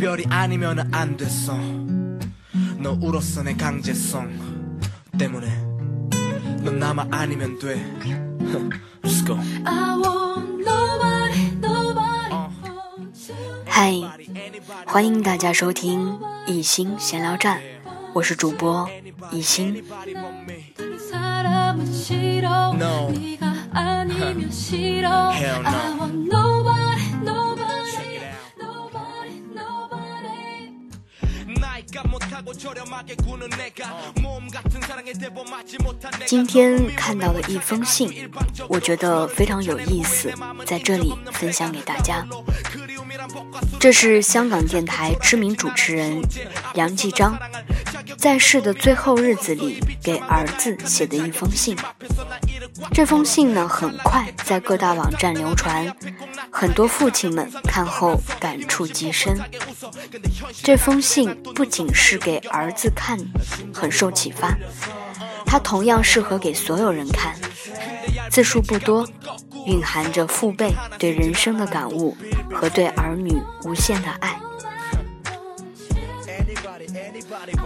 이별이 아니면 안 됐어 너 울었어 내 강제성 때문에 넌 나만 아니면 돼 Let's go 嗨，欢迎大家收听一心闲聊站，我是主播一心。 No 今天看到了一封信，我觉得非常有意思，在这里分享给大家。这是香港电台知名主持人杨继章在世的最后日子里给儿子写的一封信。这封信呢，很快在各大网站流传，很多父亲们看后感触极深。这封信不仅是给儿子看，很受启发，它同样适合给所有人看。字数不多，蕴含着父辈对人生的感悟和对儿女无限的爱。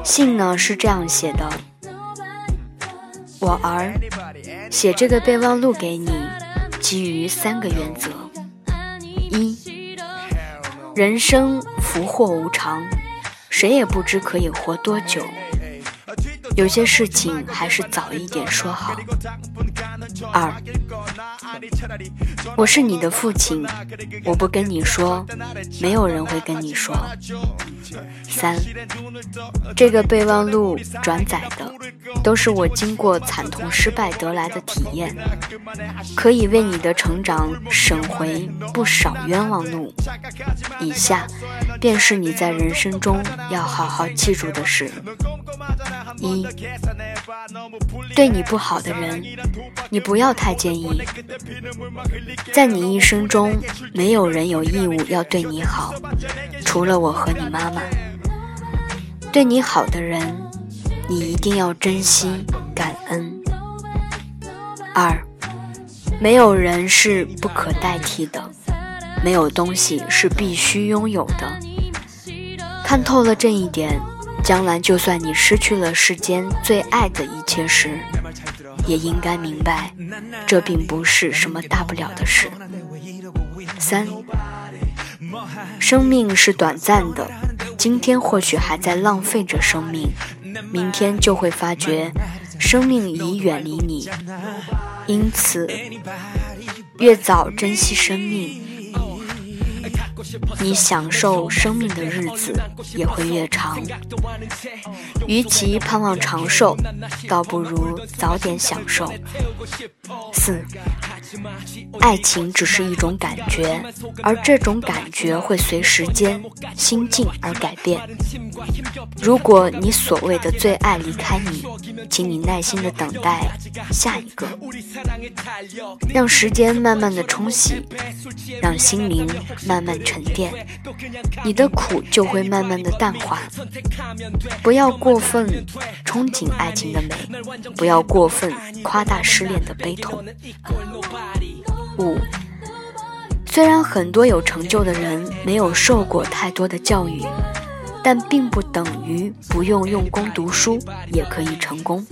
信呢是这样写的：我儿，写这个备忘录给你，基于三个原则：一，人生福祸无常，谁也不知可以活多久，有些事情还是早一点说好。二，我是你的父亲，我不跟你说，没有人会跟你说。三，这个备忘录转载的都是我经过惨痛失败得来的体验，可以为你的成长省回不少冤枉路。以下便是你在人生中要好好记住的事：一，对你不好的人，你不要太介意。在你一生中，没有人有义务要对你好，除了我和你妈妈。对你好的人，你一定要珍惜感恩。二，没有人是不可代替的，没有东西是必须拥有的。看透了这一点，将来就算你失去了世间最爱的一切时，也应该明白，这并不是什么大不了的事。三，生命是短暂的。今天或许还在浪费着生命，明天就会发觉生命已远离你。因此，越早珍惜生命，你享受生命的日子也会越长。与其盼望长寿，倒不如早点享受。四，爱情只是一种感觉，而这种感觉会随时间、心境而改变。如果你所谓的最爱离开你，请你耐心的等待下一个，让时间慢慢的冲洗，让心灵慢慢沉沉淀，你的苦就会慢慢的淡化。不要过分憧憬爱情的美，不要过分夸大失恋的悲痛。五，虽然很多有成就的人没有受过太多的教育，但并不等于不用用功读书也可以成功。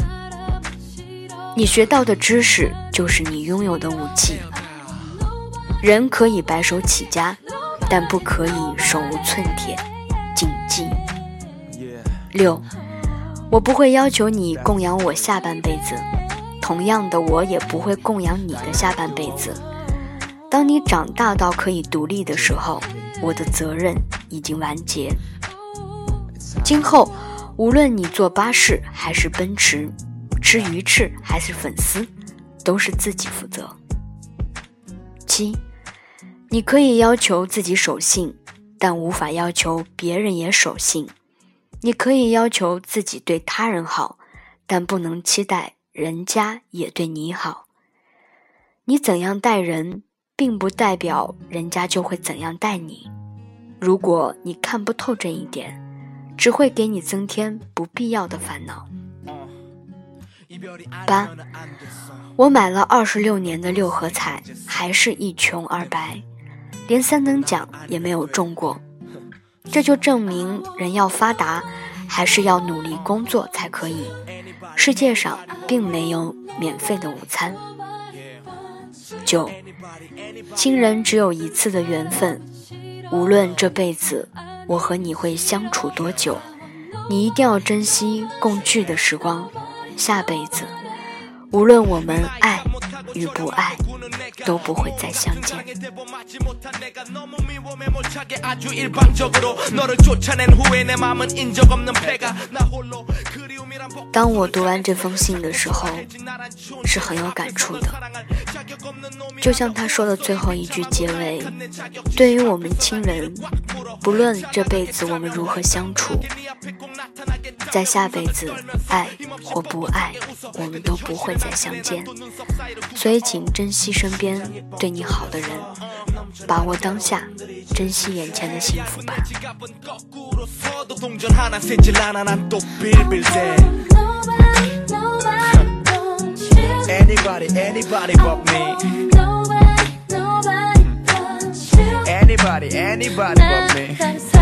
你学到的知识就是你拥有的武器。人可以白手起家，但不可以手无寸铁。谨记。六，我不会要求你供养我下半辈子。同样的，我也不会供养你的下半辈子。当你长大到可以独立的时候，我的责任已经完结。今后，无论你坐巴士还是奔驰，吃鱼翅还是粉丝，都是自己负责。七，你可以要求自己守信，但无法要求别人也守信。你可以要求自己对他人好，但不能期待。人家也对你好，你怎样待人，并不代表人家就会怎样待你。如果你看不透这一点，只会给你增添不必要的烦恼。八，我买了二十六年的六合彩，还是一穷二白，连三等奖也没有中过。这就证明人要发达，还是要努力工作才可以。世界上并没有免费的午餐。九，亲人只有一次的缘分，无论这辈子我和你会相处多久，你一定要珍惜共聚的时光。下辈子，无论我们爱与不爱。都不会再相见。当我读完这封信的时候，是很有感触的。就像他说的最后一句结尾：“对于我们亲人，不论这辈子我们如何相处，在下辈子爱或不爱，我们都不会再相见。所以，请珍惜身边。”对你好的人，把握当下，珍惜眼前的幸福吧。Anybody, anybody but me. Anybody, anybody but me.